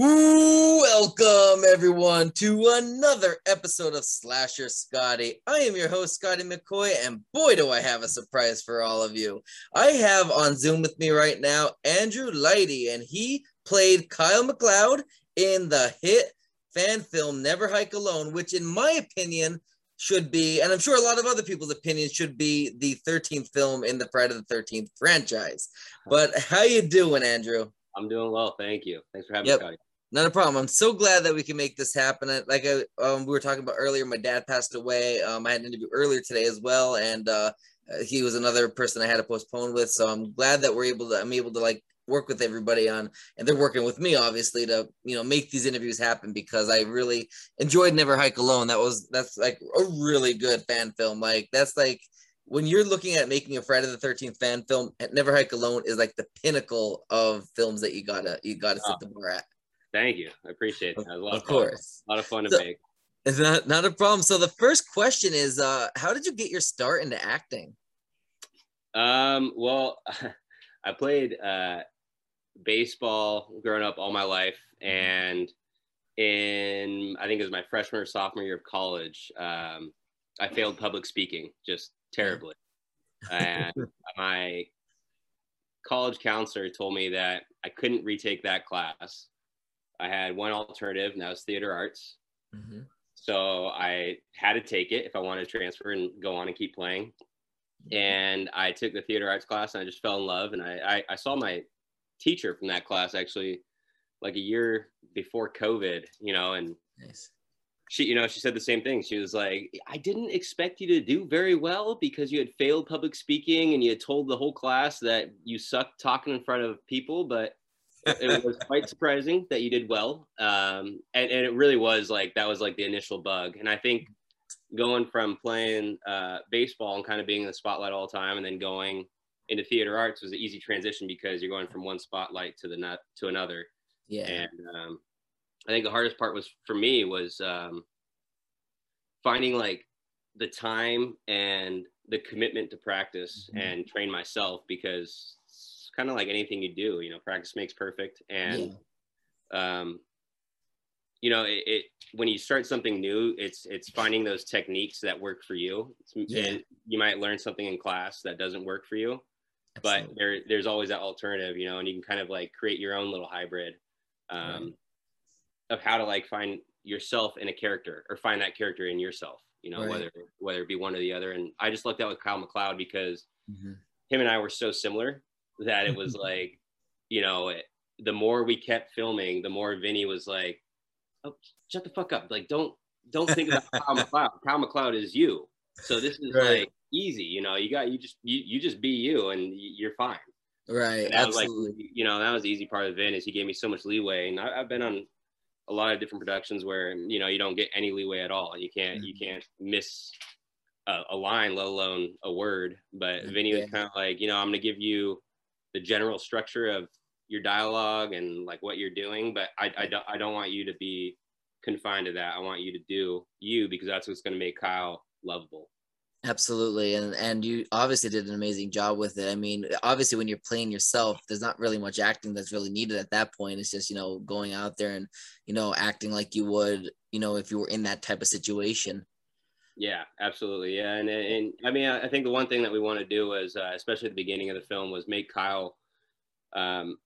Welcome everyone to another episode of Slasher Scotty. I am your host Scotty McCoy, and boy, do I have a surprise for all of you. I have on Zoom with me right now Andrew Leighty, and he played Kyle McLeod in the hit fan film Never Hike Alone, which, in my opinion, should be, and I'm sure a lot of other people's opinions should be the 13th film in the Friday the 13th franchise. But how you doing, Andrew? I'm doing well, thank you. Thanks for having Yep. me, Scotty. Not a problem. I'm so glad that we can make this happen. Like I, um, we were talking about earlier, my dad passed away. Um, I had an interview earlier today as well, and uh, uh, he was another person I had to postpone with. So I'm glad that we're able to. I'm able to like work with everybody on, and they're working with me obviously to you know make these interviews happen because I really enjoyed Never Hike Alone. That was that's like a really good fan film. Like that's like when you're looking at making a Friday the 13th fan film, Never Hike Alone is like the pinnacle of films that you gotta you gotta set the bar at. Thank you. I appreciate it. Of, a lot of of, fun. course. A lot of fun to So- make. It's not not a problem. So the first question is uh how did you get your start into acting? Um, well, I played uh, baseball growing up all my life, Mm-hmm. and in I think it was my freshman or sophomore year of college, um, I failed public speaking just terribly, and my college counselor told me that I couldn't retake that class. I had one alternative, and that was theater arts. Mhm. So I had to take it if I wanted to transfer and go on and keep playing. And I took the theater arts class and I just fell in love. And I, I, I saw my teacher from that class actually like a year before COVID, you know, and Nice. she, you know, she said the same thing. She was like, I didn't expect you to do very well because you had failed public speaking and you had told the whole class that you sucked talking in front of people, but it was quite surprising that you did well. Um, and, and it really was like that was like the initial bug. And I think going from playing uh, baseball and kind of being in the spotlight all the time and then going into theater arts was an easy transition because you're going from one spotlight to the nut to another. Yeah. And um, I think the hardest part was for me was um, finding like the time and the commitment to practice Mhm. and train myself because kind of like anything you do, you know, practice makes perfect. And, um, you know, it, it when you start something new, it's it's finding those techniques that work for you. Yeah. And you might learn something in class that doesn't work for you, but there there's always that alternative, you know, and you can kind of like create your own little hybrid um, Right. of how to like find yourself in a character or find that character in yourself, you know, Right. whether whether it be one or the other. And I just looked at with Kyle McLeod because Mhm. him and I were so similar that it was like, you know, it, the more we kept filming, the more Vinny was like, "Oh, shut the fuck up! Like, don't don't think about Kyle McLeod. Kyle McLeod is you. So this is Right. like easy. You know, you got you just you, you just be you and you're fine. Right. And that was like, Absolutely. you know, that was the easy part of Vin is he gave me so much leeway, and I, I've been on a lot of different productions where you know you don't get any leeway at all. You can't you Mhm. can't miss a, a line, let alone a word. But Mm, Vinny was kind of like, you know, I'm gonna give you the general structure of your dialogue and like what you're doing, but I I don't I don't want you to be confined to that. I want you to do you because that's what's gonna make Kyle lovable. Absolutely. And and you obviously did an amazing job with it. I mean, obviously when you're playing yourself, there's not really much acting that's really needed at that point. It's just, you know, going out there and, you know, acting like you would, you know, if you were in that type of situation. Yeah, absolutely. Yeah, and and I mean, I think the one thing that we want to do is, uh, especially at the beginning of the film, was make Kyle um,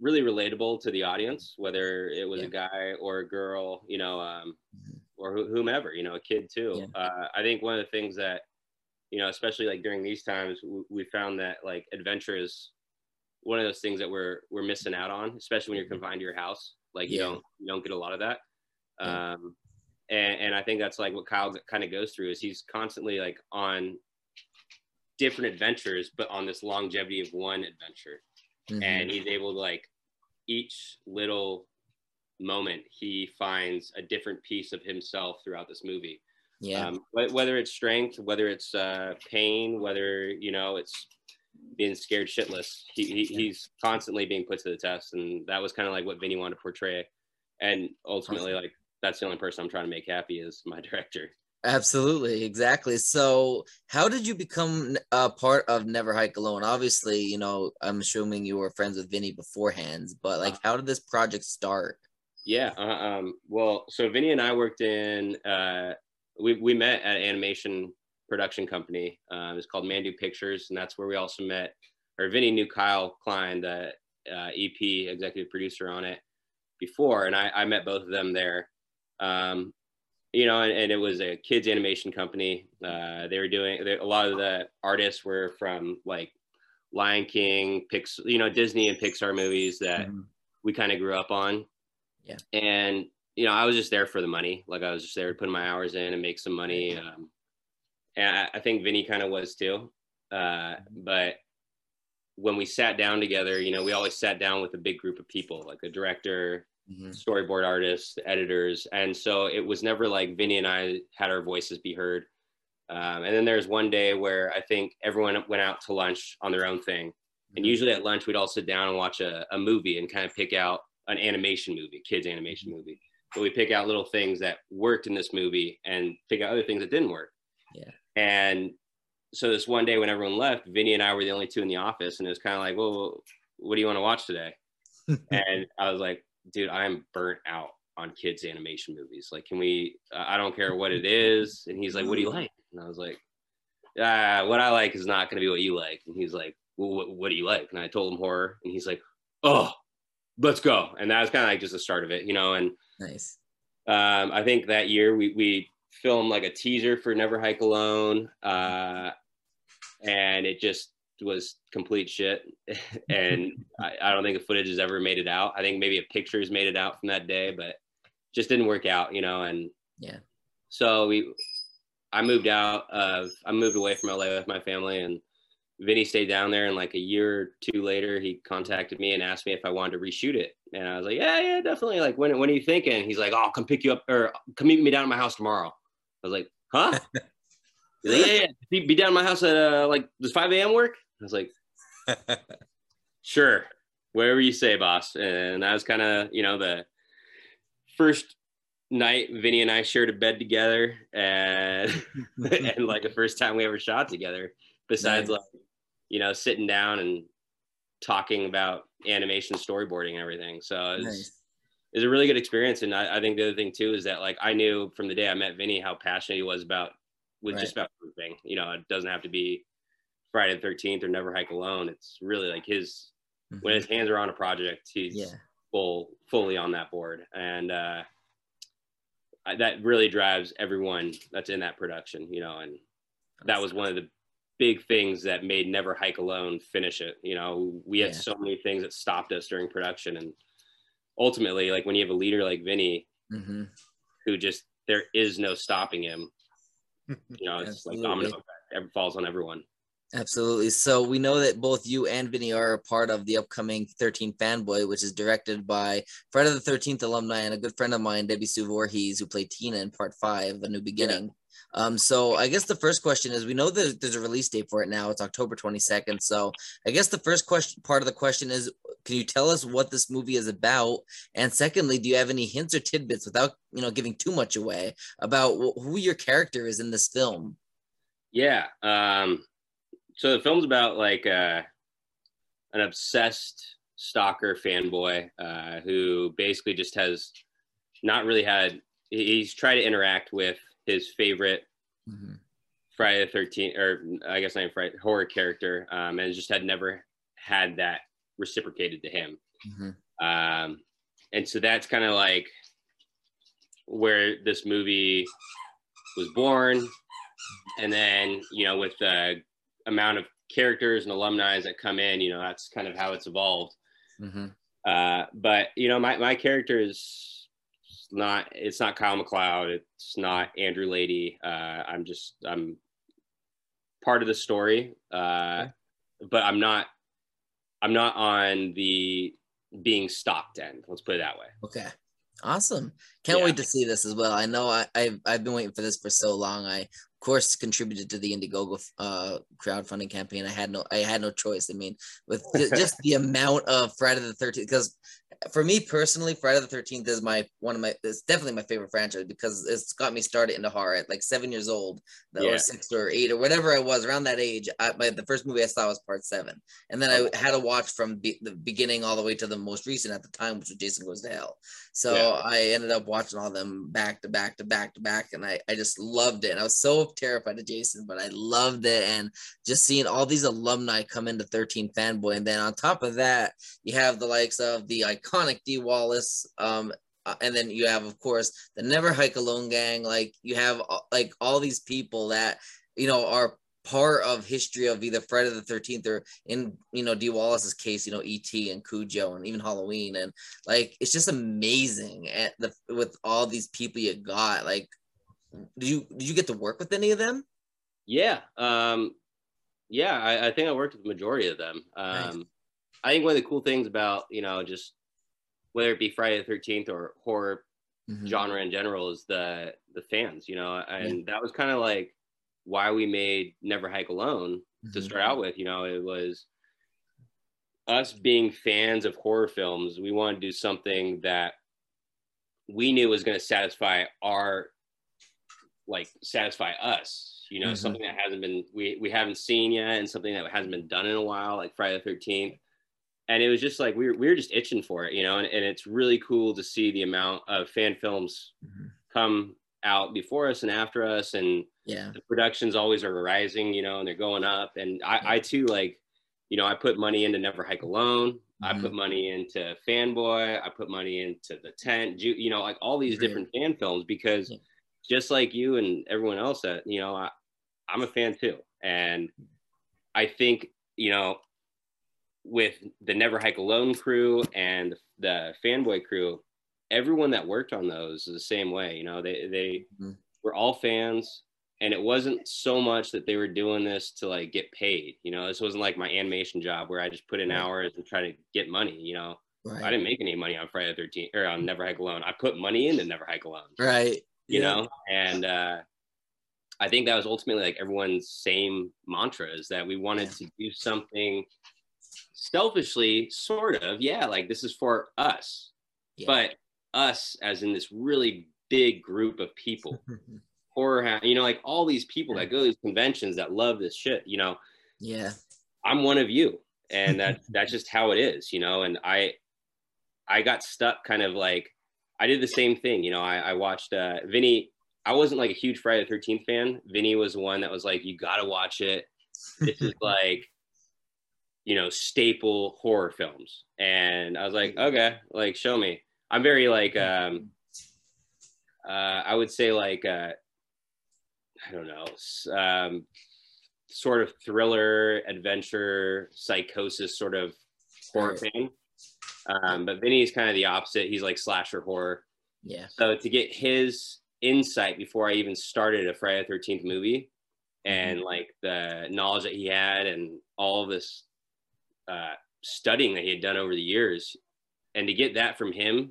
really relatable to the audience, whether it was Yeah. a guy or a girl, you know, um, Mhm. or who- whomever, you know, a kid too. Yeah. Uh, I think one of the things that, you know, especially like during these times, w- we found that like adventure is one of those things that we're we're missing out on, especially when you're Mhm. confined to your house. Like you Yeah. don't you don't get a lot of that. Um, and, and I think that's like what Kyle kind of goes through is he's constantly like on different adventures, but on this longevity of one adventure, Mhm. and he's able to like each little moment he finds a different piece of himself throughout this movie. yeah. Um, wh- whether it's strength, whether it's uh, pain, whether you know it's being scared shitless, he, he Yeah. he's constantly being put to the test, and that was kind of like what Vinny wanted to portray, and ultimately like that's the only person I'm trying to make happy is my director. Absolutely, exactly. So, how did you become a part of Never Hike Alone? Obviously, you know, I'm assuming you were friends with Vinny beforehand, but like, how did this project start? Yeah. Uh, um, well, so Vinny and I worked in. Uh, we we met at an animation production company. Uh, it's called Mandu Pictures, and that's where we also met. Or Vinny knew Kyle Klein, the uh, EP executive producer on it, before, and I, I met both of them there. Um, you know, and, and, it was a kids animation company. Uh, they were doing they, a lot of the artists were from like Lion King, Pix, you know, Disney and Pixar movies that mm-hmm. we kind of grew up on. Yeah. And you know, I was just there for the money. Like I was just there to put my hours in and make some money. Um, and I, I think Vinny kind of was too. Uh, mm-hmm. but when we sat down together, you know, we always sat down with a big group of people, like a director, mm-hmm. storyboard artists, editors. And so it was never like Vinny and I had our voices be heard. Um, and then there's one day where I think everyone went out to lunch on their own thing. Mm-hmm. And usually at lunch, we'd all sit down and watch a, a movie and kind of pick out an animation movie, kids animation mm-hmm. movie. But we pick out little things that worked in this movie and pick out other things that didn't work. Yeah. And so this one day when everyone left, Vinny and I were the only two in the office, and it was kind of like, well, what do you want to watch today? and I was like, dude, I'm burnt out on kids animation movies. Like, can we? Uh, I don't care what it is. And he's like, what do you like? And I was like, uh, what I like is not going to be what you like. And he's like, well, what, what do you like? And I told him horror, and he's like, oh, let's go. And that was kind of like just the start of it, you know. And nice. Um, I think that year we we filmed like a teaser for Never Hike Alone, uh, and it just was complete shit. and I, I, don't think the footage has ever made it out. I think maybe a picture's made it out from that day, but just didn't work out, you know. And yeah, so we, I moved out of, I moved away from LA with my family, and Vinny stayed down there. And like a year or two later, he contacted me and asked me if I wanted to reshoot it. And I was like, yeah, yeah, definitely. Like, when, when are you thinking? He's like, oh, I'll come pick you up or come meet me down at my house tomorrow. I was like, huh? Like, yeah, yeah, be, be down at my house at uh, like does 5 a.m. work? I was like, sure, whatever you say, boss. And that was kind of you know the first night Vinny and I shared a bed together, and and like the first time we ever shot together. Besides, nice. like you know, sitting down and talking about animation, storyboarding, and everything. So it's nice. it's a really good experience. And I, I think the other thing too is that like I knew from the day I met Vinny how passionate he was about with right. just about everything. You know, it doesn't have to be Friday the Thirteenth or Never Hike Alone. It's really like his mm-hmm. when his hands are on a project, he's yeah. full fully on that board, and uh, that really drives everyone that's in that production. You know, and that was one of the big things that made Never Hike Alone finish it. You know, we had yeah. so many things that stopped us during production, and ultimately, like when you have a leader like Vinny, mm-hmm. who just there is no stopping him you know, it's like domino effect. It falls on everyone. Absolutely. So we know that both you and Vinny are a part of the upcoming 13 Fanboy, which is directed by Friday the 13th alumni and a good friend of mine, Debbie Sue Voorhees, who played Tina in part five, A New Beginning. Um, so I guess the first question is we know that there's a release date for it now. It's October 22nd. So I guess the first question part of the question is can you tell us what this movie is about? And secondly, do you have any hints or tidbits without you know giving too much away about who your character is in this film? Yeah. Um so the film's about like uh, an obsessed stalker fanboy uh, who basically just has not really had he's tried to interact with his favorite mm-hmm. Friday the 13th or I guess not Friday horror character um, and just had never had that reciprocated to him mm-hmm. um, and so that's kind of like where this movie was born and then you know with the amount of characters and alumni that come in, you know, that's kind of how it's evolved. Mm-hmm. Uh, but you know, my, my character is not, it's not Kyle McLeod. It's not Andrew Leighty. Uh, I'm just, I'm part of the story. Uh, but I'm not, I'm not on the being stopped end. Let's put it that way. Okay. Awesome. Can't yeah. wait to see this as well. I know I, I've, I've been waiting for this for so long. I of course contributed to the Indiegogo uh, crowdfunding campaign. I had no I had no choice. I mean, with just the amount of Friday the 13th because for me personally, Friday the Thirteenth is my one of my. It's definitely my favorite franchise because it's got me started into horror at like seven years old, yeah. or six or eight or whatever I was around that age. I, my, the first movie I saw was Part Seven, and then I had to watch from be, the beginning all the way to the most recent at the time, which was Jason Goes to Hell. So yeah. I ended up watching all them back to back to back to back, and I I just loved it. And I was so terrified of Jason, but I loved it, and just seeing all these alumni come into Thirteen Fanboy, and then on top of that, you have the likes of the iconic Dee Wallace, Um, uh, and then you have, of course, the Never Hike Alone gang. Like you have uh, like all these people that you know are part of history of either Friday the Thirteenth or in you know Dee Wallace's case, you know E.T. and Cujo and even Halloween, and like it's just amazing at the with all these people you got. Like, did you did you get to work with any of them? Yeah, um, yeah, I, I think I worked with the majority of them. Um, I think one of the cool things about you know just whether it be Friday the Thirteenth or horror mm-hmm. genre in general, is the the fans, you know, and yeah. that was kind of like why we made Never Hike Alone mm-hmm. to start out with. You know, it was us being fans of horror films. We wanted to do something that we knew was going to satisfy our like satisfy us you know mm-hmm. something that hasn't been we we haven't seen yet and something that hasn't been done in a while like friday the 13th and it was just like we were, we were just itching for it, you know. And, and it's really cool to see the amount of fan films mm-hmm. come out before us and after us, and yeah, the productions always are rising, you know, and they're going up. And I, yeah. I too like, you know, I put money into Never Hike Alone. Mm-hmm. I put money into Fanboy. I put money into The Tent. You know, like all these different fan films because yeah. just like you and everyone else, that you know, I, I'm a fan too, and I think you know with the Never Hike Alone crew and the Fanboy crew, everyone that worked on those is the same way. You know, they they mm-hmm. were all fans, and it wasn't so much that they were doing this to like get paid. You know, this wasn't like my animation job where I just put in right. hours and try to get money. You know, right. I didn't make any money on Friday the 13th or on Never Hike Alone. I put money into Never Hike Alone. Right. You yeah. know, and uh, I think that was ultimately like everyone's same mantra is that we wanted yeah. to do something selfishly, sort of, yeah, like this is for us, yeah. but us as in this really big group of people. Horror, you know, like all these people that go to these conventions that love this shit, you know. Yeah. I'm one of you. And that that's just how it is, you know. And I I got stuck kind of like I did the same thing, you know. I, I watched uh Vinny. I wasn't like a huge Friday the 13th fan. Vinny was one that was like, you gotta watch it. This is like you know, staple horror films. And I was like, okay, like show me. I'm very like um uh I would say like uh I don't know, um sort of thriller, adventure, psychosis sort of horror thing. Um, but Vinny's kind of the opposite. He's like slasher horror. Yeah. So to get his insight before I even started a Friday the 13th movie and mm-hmm. like the knowledge that he had and all of this uh, studying that he had done over the years, and to get that from him,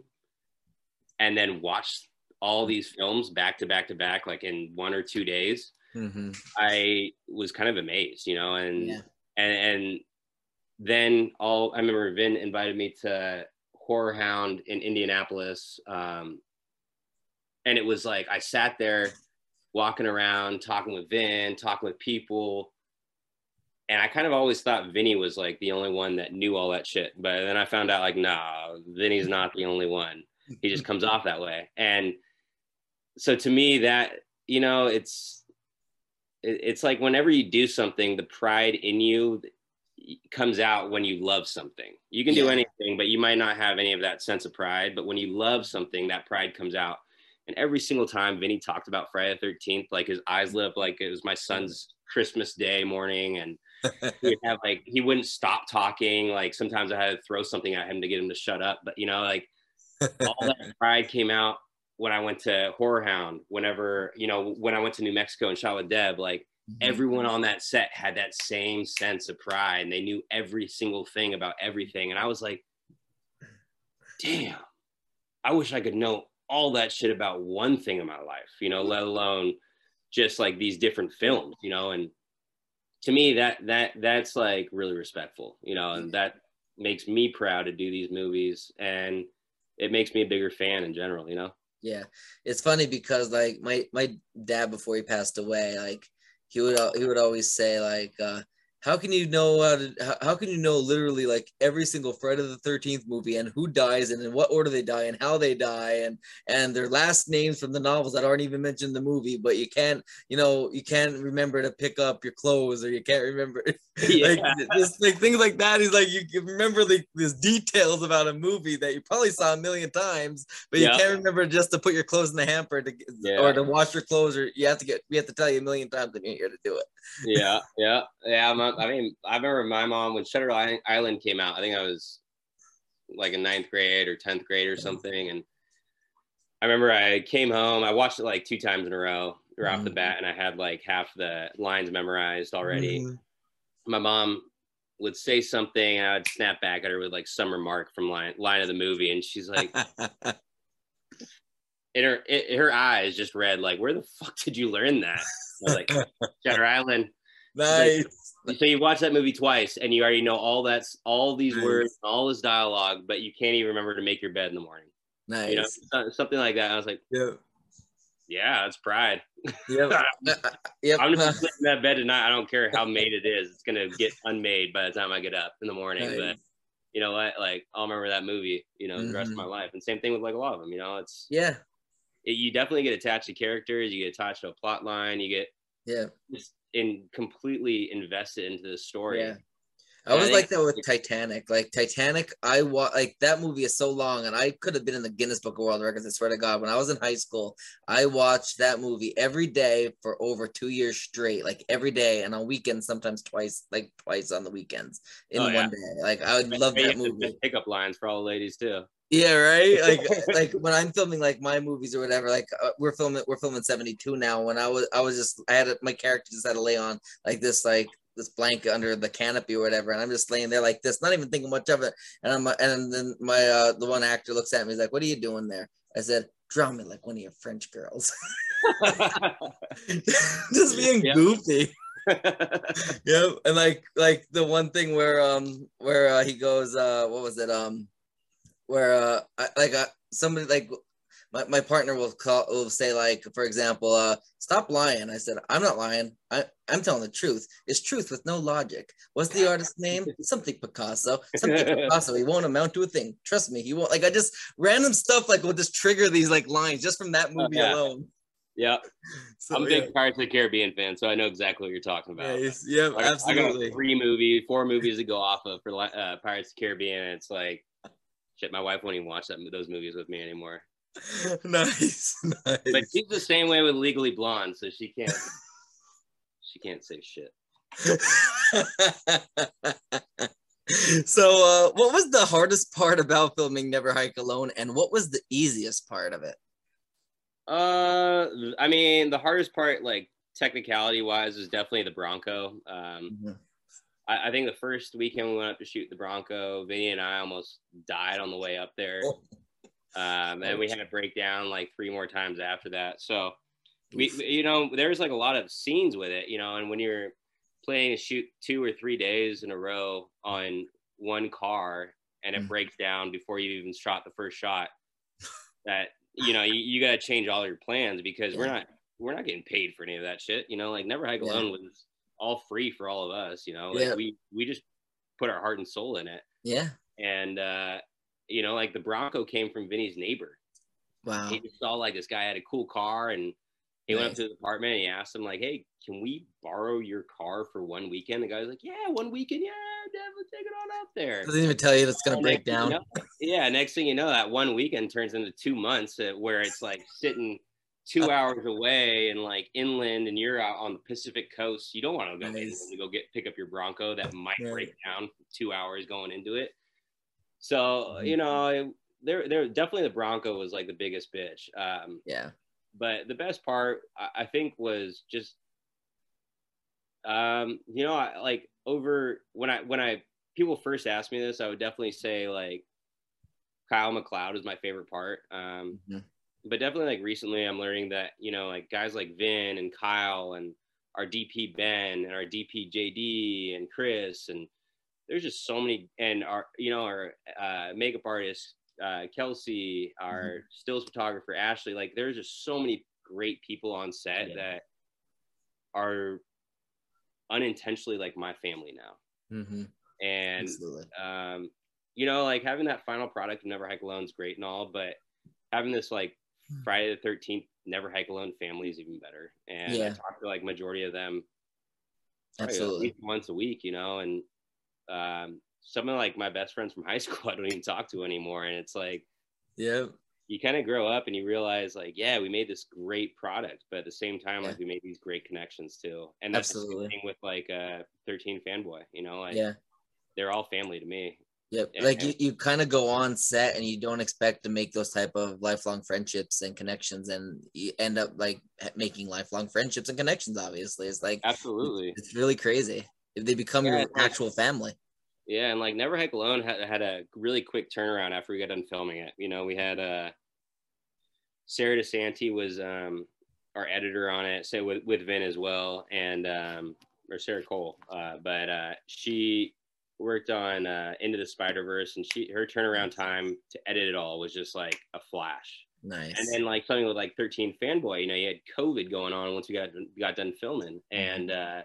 and then watch all these films back to back to back, like in one or two days, mm-hmm. I was kind of amazed, you know, and yeah. and and then all I remember Vin invited me to HorrorHound in Indianapolis, um, and it was like I sat there walking around, talking with Vin, talking with people, and I kind of always thought Vinny was like the only one that knew all that shit. But then I found out like, nah, Vinny's not the only one. He just comes off that way. And so to me, that you know, it's it's like whenever you do something, the pride in you comes out when you love something. You can do anything, but you might not have any of that sense of pride. But when you love something, that pride comes out. And every single time Vinny talked about Friday the 13th, like his eyes lit up like it was my son's Christmas Day morning. And he would have like he wouldn't stop talking. Like sometimes I had to throw something at him to get him to shut up. But you know, like all that pride came out when I went to HorrorHound. Whenever you know, when I went to New Mexico and shot with Deb, like mm-hmm. everyone on that set had that same sense of pride, and they knew every single thing about everything. And I was like, damn, I wish I could know all that shit about one thing in my life. You know, let alone just like these different films, you know, and to me that that that's like really respectful, you know, and that makes me proud to do these movies and it makes me a bigger fan in general, you know. Yeah, it's funny because like my my dad before he passed away, like he would he would always say like uh, how can you know how, to, how can you know literally like every single Friday the 13th movie and who dies and in what order they die and how they die and and their last names from the novels that aren't even mentioned in the movie but you can't you know you can't remember to pick up your clothes or you can't remember yeah. like just like things like that he's like you can remember like these details about a movie that you probably saw a million times but you yeah. can't remember just to put your clothes in the hamper to yeah. or to wash your clothes or you have to get we have to tell you a million times that you're here to do it yeah yeah yeah I'm, I mean, I remember my mom when Shutter Island came out. I think I was like in ninth grade or tenth grade or something, and I remember I came home. I watched it like two times in a row right off the mm. bat, and I had like half the lines memorized already. Mm. My mom would say something, and I would snap back at her with like Summer Mark from line line of the movie, and she's like. in her in her eyes just read like where the fuck did you learn that like Shutter Island nice so you watch that movie twice and you already know all that's all these nice. words all this dialogue but you can't even remember to make your bed in the morning. Nice you know something like that. I was like yeah yeah it's pride. Yeah yep. i'm just sleeping in that bed tonight i don't care how made it is. It's gonna get unmade by the time i get up in the morning nice. but you know what? Like i'll remember that movie you know mm-hmm. the rest of my mm-hmm. life. And same thing with like a lot of them you know? It's yeah. it, you definitely get attached to characters. You get attached to a plot line. You get yeah just in completely invested into the story. Yeah. I was like that with Titanic. Like Titanic, I wa- like that movie is so long, and I could have been in the Guinness Book of World Records. I swear to God, when I was in high school, I watched that movie every day for over two years straight, like every day, and on weekends sometimes twice, like twice on the weekends in oh, yeah. one day. Like I would love that movie. Pickup lines for all the ladies too. Yeah, right. Like like when I'm filming like my movies or whatever, like uh, we're filming we're filming 72 now. When I was I was just I had a, my character just had to lay on like this like this blanket under the canopy or whatever, and I'm just laying there like this, not even thinking much of it. And I'm and then my uh the one actor looks at me, he's like, "What are you doing there?" I said, "Draw me like one of your French girls." just being yeah. goofy. yeah, and like like the one thing where um where uh, he goes uh what was it um where uh I, like uh, somebody like my, my partner will call will say like for example uh stop lying. I said i'm not lying. I, i'm telling the truth. It's truth with no logic. What's the artist's name? Something picasso. Something picasso. He won't amount to a thing. Trust me he won't. Like i just random stuff like will just trigger these like lines just from that oh, movie yeah. alone. Yeah so, i'm a big yeah. pirates of the caribbean fan so i know exactly what you're talking about. Yeah, yeah absolutely I got three movie four movies to go off of for uh, pirates of the caribbean it's like shit, my wife won't even watch that, those movies with me anymore. nice, nice. But she's the same way with Legally Blonde, so she can't. she can't say shit. so, uh, what was the hardest part about filming Never Hike Alone, and what was the easiest part of it? Uh, I mean, the hardest part, like technicality wise, is definitely the Bronco. Um, mm-hmm. I, I, think the first weekend we went up to shoot the Bronco, Vinny and I almost died on the way up there. Um, and we had to break down like three more times after that. So we, you know, there's like a lot of scenes with it, you know, and when you're playing a shoot two or three days in a row on one car and it mm. breaks down before you even shot the first shot, that you know you, you got to change all your plans because yeah. we're not we're not getting paid for any of that shit. You know, like Never Hike Alone yeah. was all free for all of us. You know, like yeah. we we just put our heart and soul in it. Yeah. And uh, you know, like the Bronco came from Vinny's neighbor. Wow. He just saw like this guy had a cool car and he nice. went up to the apartment and he asked him like, "Hey, can we borrow your car for one weekend?" The guy was like, "Yeah, one weekend. Yeah, definitely take it on up there." Doesn't even tell you that's gonna break down. You know, yeah, next thing you know, that one weekend turns into two months where it's like sitting two hours away and like inland and you're out on the Pacific coast, you don't want to go nice. to go get pick up your Bronco that might right. break down two hours going into it. So mm-hmm. you know, there there definitely the Bronco was like the biggest bitch. Um, yeah. But the best part I, I think was just um, you know, I, like over when I when I people first asked me this, I would definitely say like Kyle McLeod is my favorite part. Um, mm-hmm but definitely like recently I'm learning that, you know, like guys like Vin and Kyle and our DP Ben and our DP JD and Chris and there's just so many and our you know our uh, makeup artist uh, Kelsey, our mm-hmm. stills photographer Ashley, like there's just so many great people on set yeah. that are unintentionally like my family now. Mm-hmm. And um, you know, like having that final product of Never Hike Alone is great and all, but having this like. Friday the Thirteenth Never Hike Alone family is even better. And yeah. I talk to like majority of them absolutely once a week, you know, and um, some of like my best friends from high school I don't even talk to anymore, and it's like, yeah, you kind of grow up and you realize like, yeah, we made this great product, but at the same time, yeah. like we made these great connections too, and that's Absolutely. the thing with like uh 13 fanboy, you know, like yeah, they're all family to me. Yep. And, like you, you kind of go on set and you don't expect to make those type of lifelong friendships and connections and you end up like making lifelong friendships and connections obviously. It's like Absolutely. It's really crazy. If they become yeah, your actual family. Yeah, and like Never Hike Alone had, had a really quick turnaround after we got done filming it. You know, we had uh Sarah DeSanti was um our editor on it, so with, with Vin as well, and um or Sarah Cole. Uh, but uh she worked on uh, Into the Spider Verse, and she her turnaround time to edit it all was just like a flash. Nice. And then like something with like 13 fanboy, you know, you had COVID going on once we got got done filming, mm-hmm. and uh,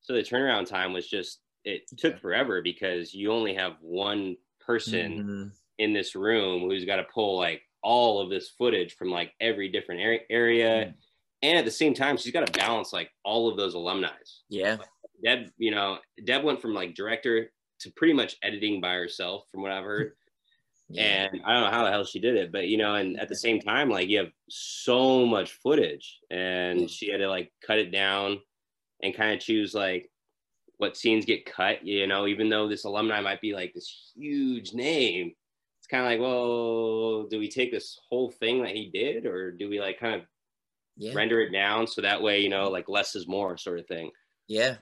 so the turnaround time was just it took forever because you only have one person mm-hmm. in this room who's got to pull like all of this footage from like every different area. Mm-hmm. And at the same time, she's got to balance like all of those alumni. Yeah. Deb, you know, Deb went from like director to pretty much editing by herself, from what I've heard. Yeah. And I don't know how the hell she did it, but you know, and at the same time, like you have so much footage, and she had to like cut it down and kind of choose like what scenes get cut. You know, even though this alumni might be like this huge name, it's kind of like, well, do we take this whole thing that he did, or do we like kind of yeah. render it down so that way, you know, like less is more sort of thing. Yeah.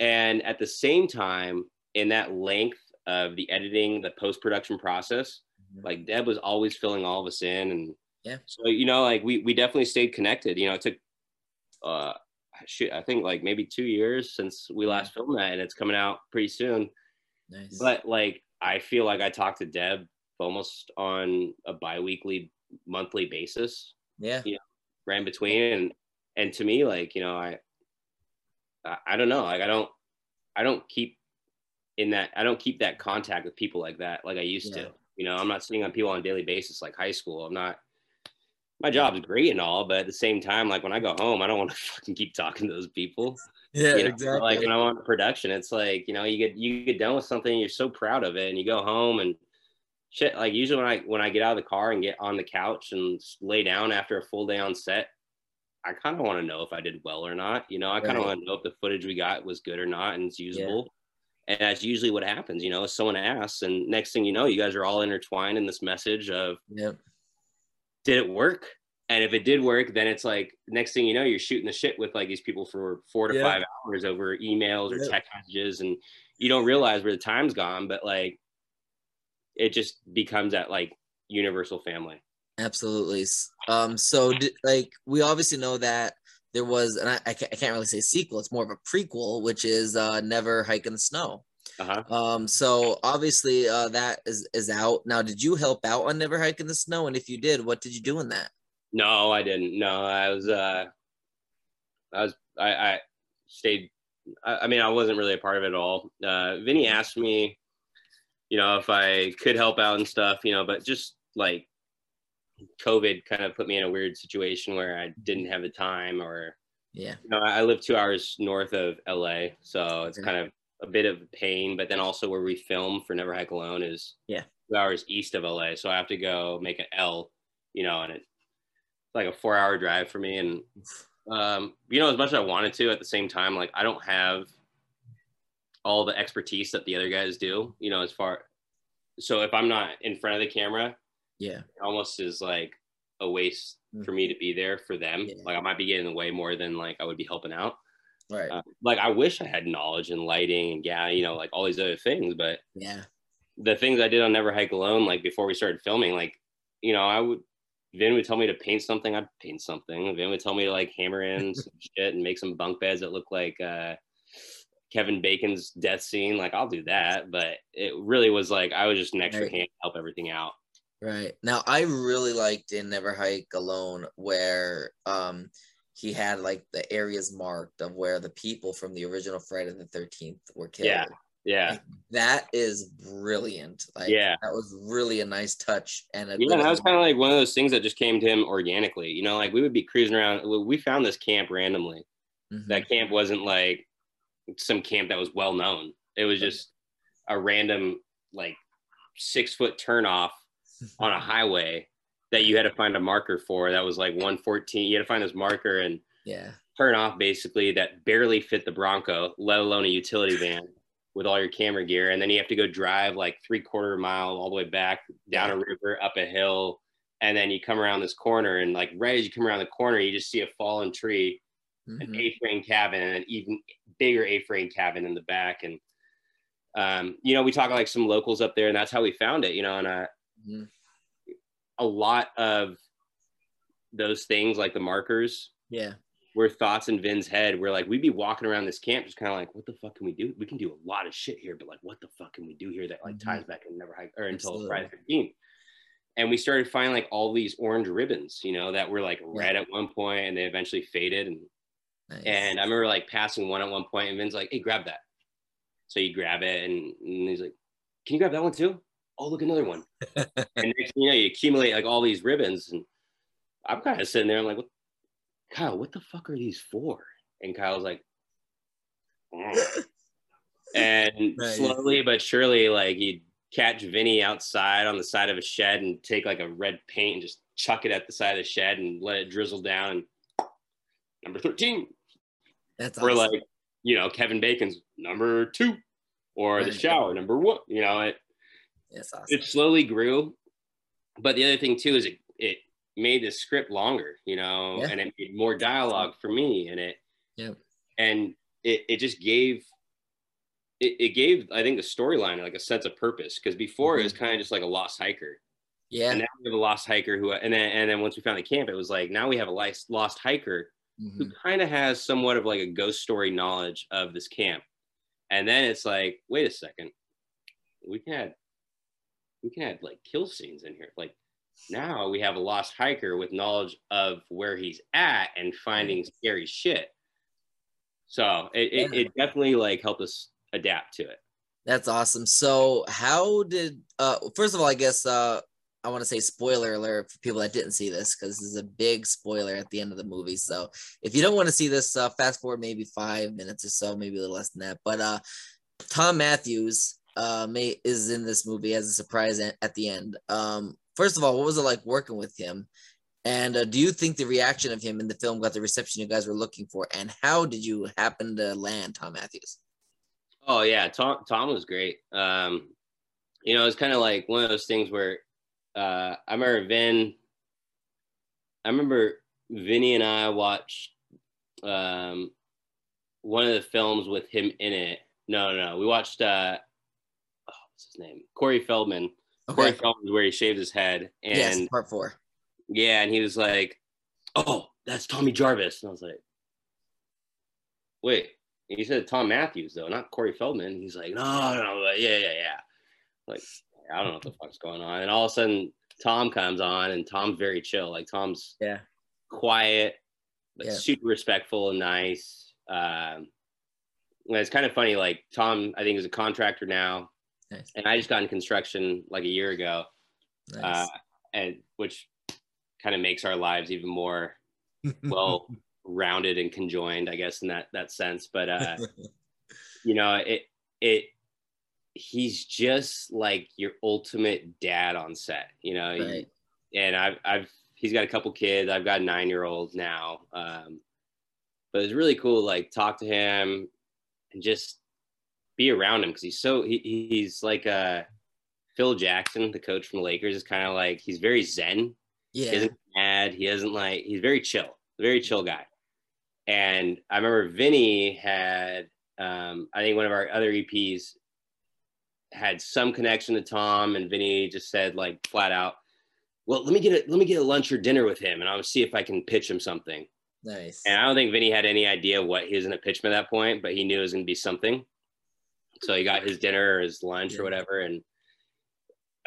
And at the same time, in that length of the editing, the post production process, mm-hmm. like Deb was always filling all of us in. And yeah, so, you know, like we, we definitely stayed connected. You know, it took, uh, shoot, I think like maybe two years since we last filmed that, and it's coming out pretty soon. Nice. But like, I feel like I talk to Deb almost on a bi-weekly monthly basis yeah you know, ran between and and to me like you know i I don't know. Like I don't, I don't keep in that. I don't keep that contact with people like that, like I used yeah. to. You know, I'm not sitting on people on a daily basis like high school. I'm not. My job's great and all, but at the same time, like when I go home, I don't want to fucking keep talking to those people. Yeah, you know? exactly. Like when I'm on production, it's like you know you get you get done with something, you're so proud of it, and you go home and shit. Like usually when I when I get out of the car and get on the couch and lay down after a full day on set, I kind of want to know if I did well or not. You know, I kind of right. want to know if the footage we got was good or not and it's usable. Yeah. And that's usually what happens, you know, someone asks, and next thing you know, you guys are all intertwined in this message of, yep. did it work? And if it did work, then it's like next thing you know, you're shooting the shit with like these people for four to yep. five hours over emails or yep. text messages, and you don't realize where the time's gone, but like it just becomes that like universal family. Absolutely. Um, so like we obviously know that there was, and I, I, can't, I can't really say sequel. It's more of a prequel, which is uh, Never Hike in the Snow. Uh-huh. Um, so obviously uh, that is is out now. Did you help out on Never Hike in the Snow? And if you did, what did you do in that? No, I didn't. No, I was. Uh, I was. I, I stayed. I, I mean, I wasn't really a part of it at all. Uh, Vinny asked me, you know, if I could help out and stuff, you know, but just like COVID kind of put me in a weird situation where I didn't have the time or yeah. You know, I live two hours north of LA, so it's kind of a bit of pain. But then also where we film for Never Hike Alone is yeah two hours east of LA, so I have to go make an L, you know, and it's like a four hour drive for me. And um, you know, as much as I wanted to, at the same time, like I don't have all the expertise that the other guys do. You know, as far so if I'm not in front of the camera, yeah almost is like a waste mm-hmm. for me to be there for them yeah. like i might be getting away more than like i would be helping out right uh, like i wish i had knowledge in lighting and yeah you know like all these other things but yeah the things i did on never hike alone like before we started filming like you know i would Vin would tell me to paint something, I'd paint something. Vin would tell me to like hammer in some shit and make some bunk beds that look like uh, Kevin Bacon's death scene. Like I'll do that, but it really was like I was just an extra Right. hand to help everything out. Right. Now I really liked in Never Hike Alone where um he had like the areas marked of where the people from the original Friday the 13th were killed. Yeah. Yeah. Like, that is brilliant. Like Yeah. that was really a nice touch and a Yeah, that was kind of like one of those things that just came to him organically. You know, like we would be cruising around. We found this camp randomly. Mhm. That camp wasn't like some camp that was well known. It was just a random like six foot turnoff on a highway that you had to find a marker for. That was like 114. You had to find this marker and yeah. turn off basically that barely fit the Bronco, let alone a utility van with all your camera gear. And then you have to go drive like three quarter mile all the way back down a river, up a hill. And then you come around this corner and like right as you come around the corner, you just see a fallen tree, an Mhm. A-frame cabin and an even bigger A-frame cabin in the back. And, um, you know, we talk like some locals up there and that's how we found it, you know, and, uh, Mhm. a lot of those things like the markers Yeah. were thoughts in Vin's head where like we'd be walking around this camp just kind of like what the fuck can we do? We can do a lot of shit here, but like what the fuck can we do here that like Mhm. ties back and never hike or until Absolutely. Friday 15th. And we started finding like all these orange ribbons, you know, that were like red at one point and they eventually faded. And Nice. and I remember like passing one at one point and Vin's like, hey, grab that. So you grab it and, and he's like, Can you grab that one too? Oh, look, another one. and next thing you know, you accumulate like all these ribbons, and I'm kind of sitting there. I'm like, what, Kyle, what the fuck are these for? And Kyle's like, "Mm." and Nice. slowly but surely, like he'd catch Vinny outside on the side of a shed and take like a red paint and just chuck it at the side of the shed and let it drizzle down. And number 13, That's or awesome. like, you know, Kevin Bacon's number two, or the shower number one. You know, it That's awesome. it slowly grew. But the other thing too is it it made the script longer, you know, Yeah. and it made more dialogue for me, and it Yep. and it it just gave it, it gave I think the storyline like a sense of purpose because before it was kind of just like a lost hiker, Yeah. and now we have a lost hiker who and then and then once we found the camp, it was like now we have a lost lost hiker who Mhm. kind of has somewhat of like a ghost story knowledge of this camp. And then it's like, wait a second, we add, we can add like kill scenes in here. Like now we have a lost hiker with knowledge of where he's at and finding scary shit. So it, it, it definitely like helped us adapt to it. That's awesome. So how did uh first of all, I guess uh I want to say spoiler alert for people that didn't see this because this is a big spoiler at the end of the movie. So if you don't want to see this, uh, fast forward maybe five minutes or so, maybe a little less than that. But uh, Thom Mathews uh, may is in this movie as a surprise at, the end. Um, first of all, what was it like working with him? And uh, do you think the reaction of him in the film got the reception you guys were looking for? And how did you happen to land Thom Mathews? Oh yeah, Tom Tom was great. Um, you know, it's kind of like one of those things where uh, I remember Vin. I remember Vinny and I watched um, one of the films with him in it. No, no, no. We watched uh, what's his name? Corey Feldman. Corey Okay. Feldman, where he shaved his head, and yes, part four. yeah, and he was like, "Oh, that's Tommy Jarvis," and I was like, "Wait." He said Thom Mathews though, not Corey Feldman. He's like, "No, no, but yeah, yeah, yeah." Like, I don't know what the fuck's going on. And all of a sudden, Tom comes on, and Tom's very chill. Like Tom's Yeah. quiet, but Yeah. super respectful and nice. Um, and it's kind of funny. Like Tom, I think is a contractor now, Nice. and I just got in construction like a year ago Nice. uh, and which kind of makes our lives even more well rounded and conjoined, I guess, in that that sense. But uh, you know, it it he's just like your ultimate dad on set, you know. Right. and I've I've he's got a couple kids. I've got a nine year olds now. Um, but it's really cool like talk to him and just be around him because he's so he, he's like uh Phil Jackson, the coach from the Lakers, is kind of like he's very zen. He Yeah. isn't mad. He doesn't like. He's very chill. Very chill guy. And I remember Vinny had, um, I think one of our other EPs had some connection to Tom, and Vinny just said like flat out, well, let me get a let me get a lunch or dinner with him, and I'll see if I can pitch him something. Nice. And I don't think Vinny had any idea what he was going to pitch him at that point, but he knew it was going to be something. So he got his dinner or his lunch Yeah. or whatever, and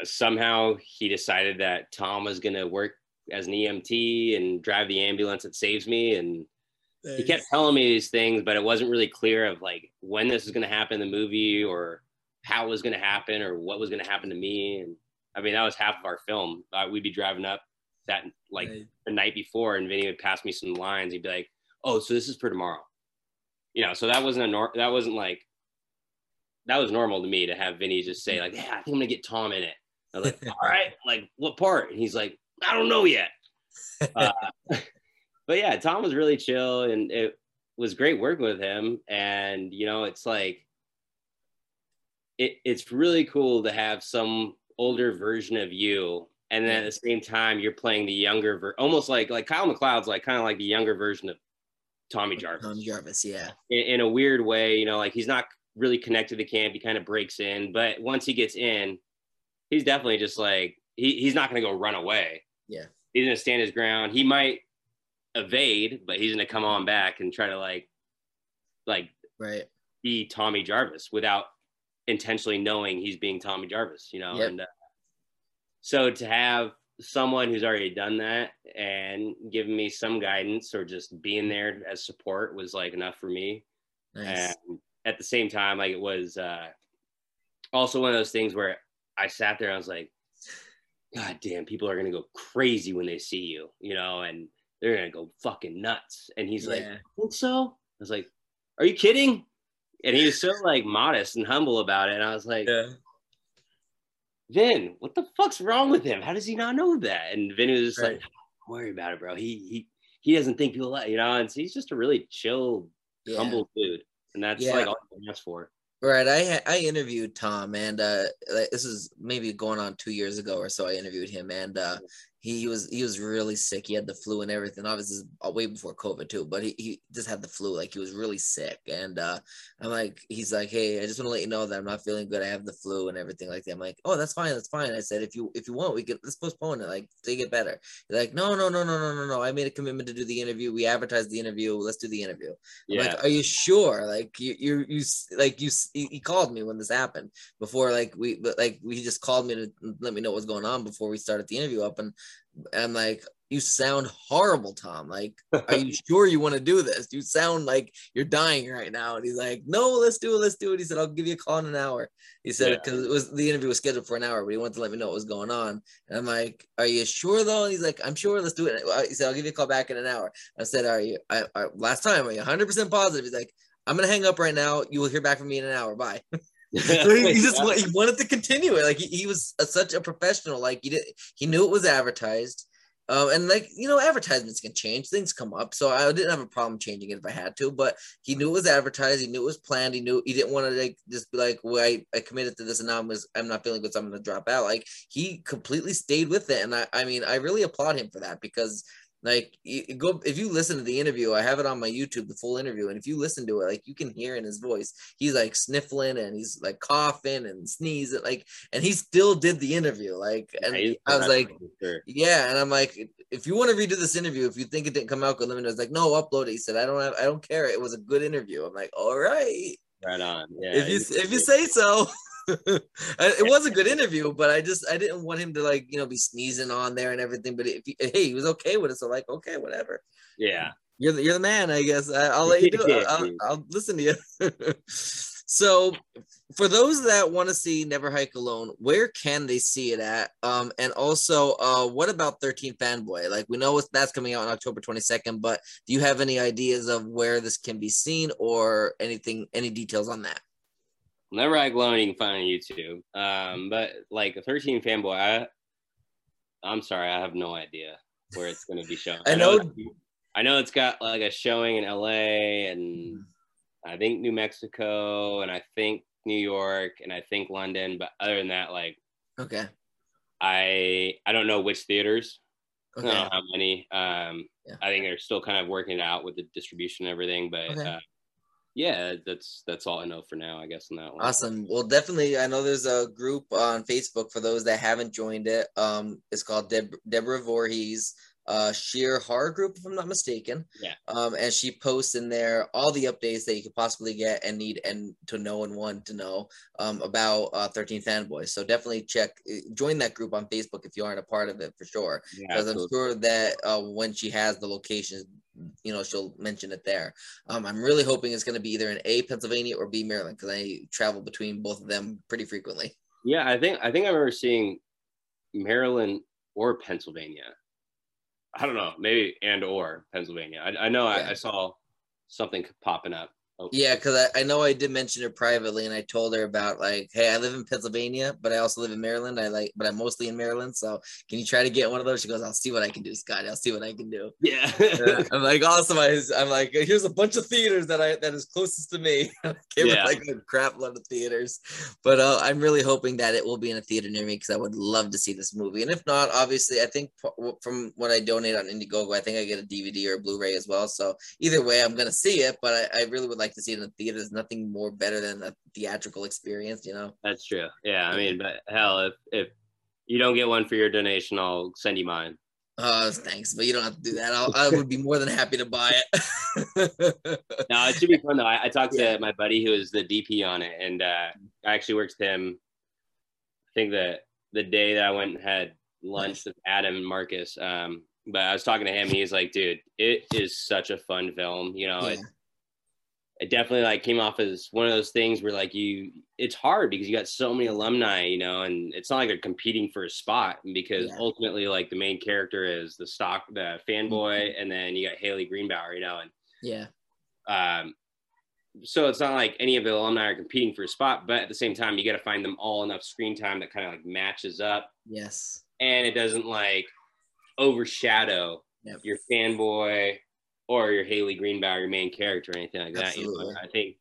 somehow he decided that Tom was going to work as an EMT and drive the ambulance that saves me. And he kept telling me these things, but it wasn't really clear of like when this was going to happen in the movie or how it was going to happen or what was going to happen to me. And I mean, that was half of our film. Uh, we'd be driving up that like Right. the night before, and Vinny would pass me some lines. He'd be like, "Oh, so this is for tomorrow," you know. So that wasn't a nor- that wasn't like that was normal to me to have Vinny just say like, "Yeah, I think I'm gonna get Tom in it." I was like, "All right, like what part?" And he's like, "I don't know yet." Uh, but yeah, Tom was really chill, and it was great working with him. And you know, it's like it, it's really cool to have some older version of you and then at the same time you're playing the younger ver- almost like like kyle mcleod's like kind of like the younger version of tommy jarvis Tom Jarvis, yeah. in, in a weird way you know like he's not really connected to the camp he kind of breaks in but once he gets in he's definitely just like he, he's not going to go run away Yeah. he's going to stand his ground he might evade but he's going to come on back and try to like like Right. be Tommy Jarvis without intentionally knowing he's being Tommy Jarvis, you know. Yep. And uh, so to have someone who's already done that and giving me some guidance or just being there as support was like enough for me. Nice. And at the same time, like it was uh, also one of those things where I sat there and I was like, God damn, people are gonna go crazy when they see you, you know, and they're gonna go fucking nuts. And he's like, Yeah. think so? I was like, Are you kidding? And he was so like modest and humble about it. And I was like, yeah. Vin, what the fuck's wrong with him? How does he not know that? And Vin was just Right. like, Don't worry about it, bro. He he he doesn't think people like you know, and he's just a really chill, Yeah. humble dude. And that's Yeah. like all you can ask for. Right. I I interviewed Tom, and uh, like, this is maybe going on two years ago or so. I interviewed him, and uh, he was he was really sick. He had the flu and everything. Obviously, uh, way before COVID too, but he, he just had the flu. Like he was really sick, and uh, I'm like, he's like, hey, I just want to let you know that I'm not feeling good. I have the flu and everything like that. I'm like, oh, that's fine, that's fine. I said, if you if you want, we can let's postpone it. Like, they get better. He's like, no, no, no, no, no, no, no. I made a commitment to do the interview. We advertised the interview. Let's do the interview. I'm Yeah. like, are you sure? Like you, you, you, like you, he called me when this happened before, like we, but like we just called me to let me know what's going on before we started the interview up, and I'm like, you sound horrible, Tom. Like, are you sure you want to do this? You sound like you're dying right now. And he's like, no, let's do it, let's do it. He said, I'll give you a call in an hour. He said Yeah. because it was the interview was scheduled for an hour, but he wanted to let me know what was going on. And I'm like, are you sure though? And he's like, I'm sure. Let's do it. He said, I'll give you a call back in an hour. I said, are you? I, I last time, are you 100 percent positive? He's like, I'm gonna hang up right now. You will hear back from me in an hour. Bye. So he, he just he wanted to continue it. Like he, he was a, such a professional. Like he did, he knew it was advertised. Um, and like you know, advertisements can change, things come up. So I didn't have a problem changing it if I had to. But he knew it was advertised. He knew it was planned. He knew he didn't want to like just be like, "Well, I, I committed to this, and now I'm just, I'm not feeling good, so I'm going to drop out." Like he completely stayed with it, and I I mean I really applaud him for that because like you go if you listen to the interview, I have it on my YouTube, the full interview, and if you listen to it, like you can hear in his voice, he's like sniffling and he's like coughing and sneezing, like, and he still did the interview, like, and Yeah, I was like, sure. yeah, and I'm like, if you want to redo this interview, if you think it didn't come out good, let me know. It's like, no, upload it. He said, I don't have, I don't care. It was a good interview. I'm like, all right, right on. Yeah. if you if you say so. it was a good interview, but I just I didn't want him to like you know be sneezing on there and everything. But if he, hey, he was okay with it, so like okay, whatever. yeah. You're the, you're the man, I guess. I, I'll let you do it. I'll. I'll listen to you. so, for those that want to see Never Hike Alone, where can they see it at? Um, and also, uh, what about 13 Fanboy? Like we know that's coming out on October 22nd, but do you have any ideas of where this can be seen or anything, any details on that? Never Hike Alone you can find on YouTube. Um, but like a 13 fanboy, I I'm sorry, I have no idea where it's gonna be shown. I know- it's- I know it's got like a showing in LA and I think New Mexico and I think New York and I think London, but other than that, like Okay. I I don't know which theaters. I Okay. don't know how many. Um, Yeah. I think they're still kind of working it out with the distribution and everything, but Okay. uh, yeah, that's that's all I know for now, I guess. On that one. Awesome. Well, definitely. I know there's a group on Facebook for those that haven't joined it. Um, it's called Deb- Deborah Voorhees uh, sheer horror group, if I'm not mistaken. Yeah. Um, and she posts in there all the updates that you could possibly get and need and to know and want to know um, about uh, 13 fanboys. So definitely check, eh, join that group on Facebook if you aren't a part of it for sure. Because yeah, I'm sure that uh, when she has the location, you know, she'll mention it there. Um, I'm really hoping it's going to be either in A, Pennsylvania or B, Maryland, because I travel between both of them pretty frequently. Yeah, I think I think I remember seeing Maryland or Pennsylvania. I don't know, maybe and or Pennsylvania. I, I know yeah. I, I, saw something popping up Oh. Yeah, because I, I know I did mention her privately, and I told her about like, hey, I live in Pennsylvania, but I also live in Maryland. I like, but I'm mostly in Maryland. So can you try to get one of those? She goes, I'll see what I can do, Scott. I'll see what I can do. Yeah. uh, I'm like, awesome. I, am like, here's a bunch of theaters that I that is closest to me. Came yeah. with like a crap load of theaters, but uh, I'm really hoping that it will be in a theater near me because I would love to see this movie. And if not, obviously, I think from what I donate on Indiegogo, I think I get a DVD or a Blu-ray as well. So either way, I'm gonna see it. But I, I really would like like to see it in the theater. There's nothing more better than a theatrical experience, you know. That's true. Yeah, I mean, but hell, if if you don't get one for your donation, I'll send you mine. Oh, thanks, but you don't have to do that. I'll, I would be more than happy to buy it. no, it should be fun though. I, I talked yeah. to my buddy who is the DP on it, and uh, I actually worked with him. I think that the day that I went and had lunch with Adam and Marcus, um, but I was talking to him. He's like, "Dude, it is such a fun film. You know, yeah. it, it definitely like came off as one of those things where like you it's hard because you got so many alumni you know and it's not like they're competing for a spot because yeah. ultimately like the main character is the stock the fanboy mm-hmm. and then you got haley greenbauer you know and yeah um so it's not like any of the alumni are competing for a spot but at the same time you got to find them all enough screen time that kind of like matches up yes and it doesn't like overshadow yep. your fanboy or your Haley Greenbauer, your main character, or anything like that. You know, I think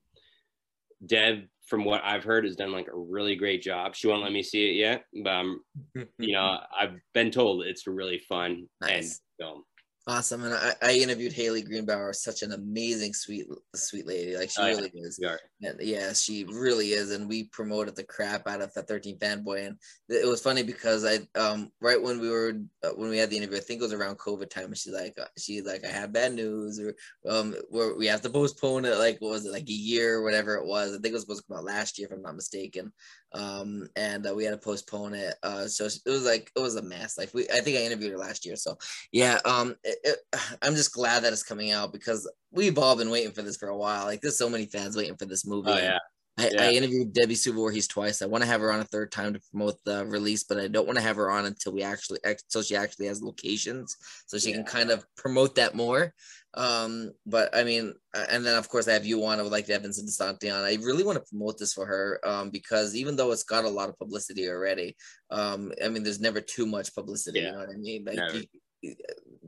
Deb, from what I've heard, has done like a really great job. She won't let me see it yet, but um, you know, I've been told it's really fun nice. and film. Awesome. And I, I interviewed Haley Greenbauer, such an amazing, sweet, sweet lady. Like she oh, really yeah. is. Yeah, she really is. And we promoted the crap out of the 13 fanboy. And it was funny because I, um, right when we were, uh, when we had the interview, I think it was around COVID time. And she's like, uh, she's like, I have bad news or, um, where we have to postpone it. Like, what was it? Like a year or whatever it was. I think it was supposed to come out last year, if I'm not mistaken um and uh, we had to postpone it uh so it was like it was a mess like we i think i interviewed her last year so yeah um it, it, i'm just glad that it's coming out because we've all been waiting for this for a while like there's so many fans waiting for this movie oh, yeah. I, yeah. I, interviewed Debbie Sue Voorhees twice. I want to have her on a third time to promote the release, but I don't want to have her on until we actually until she actually has locations, so she yeah. can kind of promote that more. Um, but I mean, and then of course I have you on. I would like to have Vincent DiSanti on. I really want to promote this for her um, because even though it's got a lot of publicity already, um, I mean, there's never too much publicity. Yeah. You know what I mean? Like,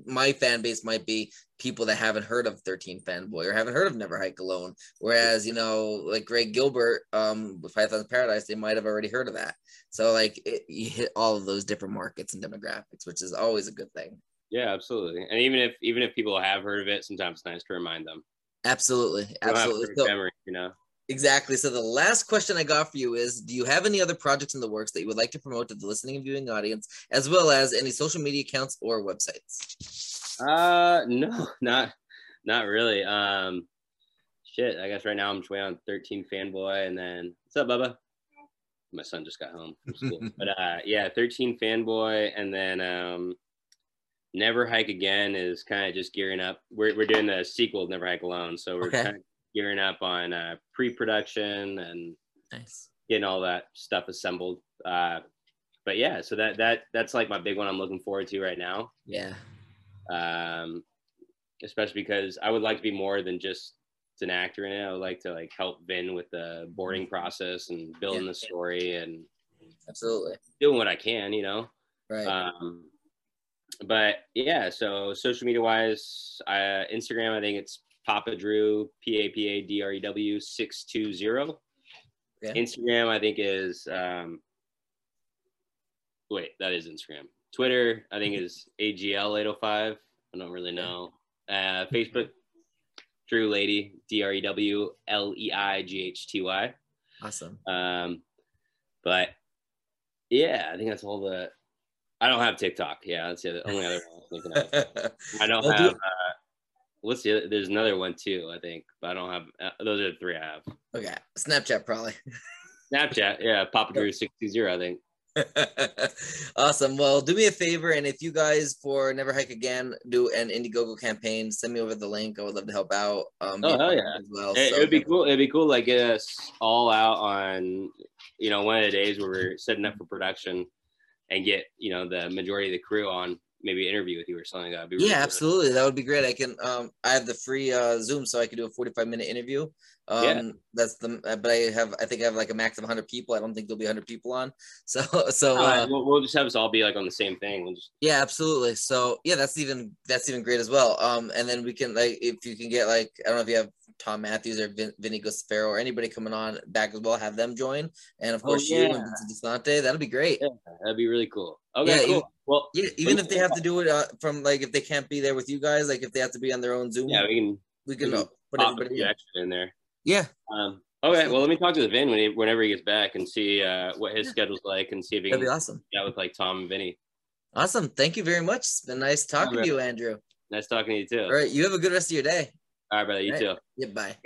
my fan base might be people that haven't heard of 13 fanboy or haven't heard of never hike alone whereas you know like greg gilbert um with python's paradise they might have already heard of that so like it, you hit all of those different markets and demographics which is always a good thing yeah, absolutely. And even if even if people have heard of it, sometimes it's nice to remind them. Absolutely, absolutely. So, memory, you know. Exactly. So the last question I got for you is: Do you have any other projects in the works that you would like to promote to the listening and viewing audience, as well as any social media accounts or websites? Uh, no, not not really. Um, shit. I guess right now I'm just way on 13 fanboy, and then what's up, Bubba? My son just got home from school, but uh, yeah, 13 fanboy, and then um Never Hike Again is kind of just gearing up. We're, we're doing the sequel, Never Hike Alone. So we're okay. kind of gearing up on uh, pre-production and nice. getting all that stuff assembled. Uh, but yeah, so that that that's like my big one I'm looking forward to right now. Yeah. Um, especially because I would like to be more than just an actor in it. I would like to like help Vin with the boarding process and building yeah. the story and absolutely doing what I can, you know. Right. Um, but yeah, so social media wise, uh, Instagram, I think it's Papa Drew, P A P A D R E W 620. Yeah. Instagram, I think is, um, wait, that is Instagram. Twitter, I think is AGL 805. I don't really know. Uh, Facebook, Drew Leighty, D R E W L E I G H T Y. Awesome. Um, but yeah, I think that's all the. I don't have TikTok. Yeah, that's the only other one I'm thinking of. I don't Well, do- have. Uh, what's the? Other, there's another one too. I think, but I don't have. Uh, those are the three I have. okay. Snapchat probably. Snapchat, yeah, Papa Drew sixty zero. I think. awesome. Well, do me a favor, and if you guys for Never Hike Again do an Indiegogo campaign, send me over the link. I would love to help out. Um, Oh, hell yeah. well. It, So- it would be cool. It'd be cool, like get us all out on, you know, one of the days where we're setting up for production, and get you know the majority of the crew on maybe interview with you or something. That'd be really Yeah, cool. absolutely. That would be great. I can. Um, I have the free uh, Zoom, so I could do a forty-five minute interview. Um, Yeah. that's the. uh, But I have. I think I have like a max of hundred people. I don't think there'll be hundred people on. So, so. Right, Uh, we'll, we'll just have us all be like on the same thing. We'll just yeah, absolutely. So yeah, that's even that's even great as well. Um, and then we can like if you can get like I don't know if you have Thom Mathews or Vin, Vinny Guastaferro or anybody coming on back as well, have them join, and of Oh, course you and yeah. Vincent DiSanti. That'll be great. Yeah. that'd be really cool. Okay, Yeah, cool. even- well, Yeah, even if they have to do it uh, from like if they can't be there with you guys, like if they have to be on their own Zoom, yeah, we can we can we uh, can put everybody in. in there. Yeah, Um, okay, well, let me talk to the Vin when he, whenever he gets back and see uh, what his Yeah. schedule's like and see if he that'd can be awesome. Yeah, with like Tom and Vinny. Awesome. Thank you very much. It's been nice talking man. to you, Andrew. Nice talking to you too. All right, you have a good rest of your day. All right, brother. You All too. Yeah, bye.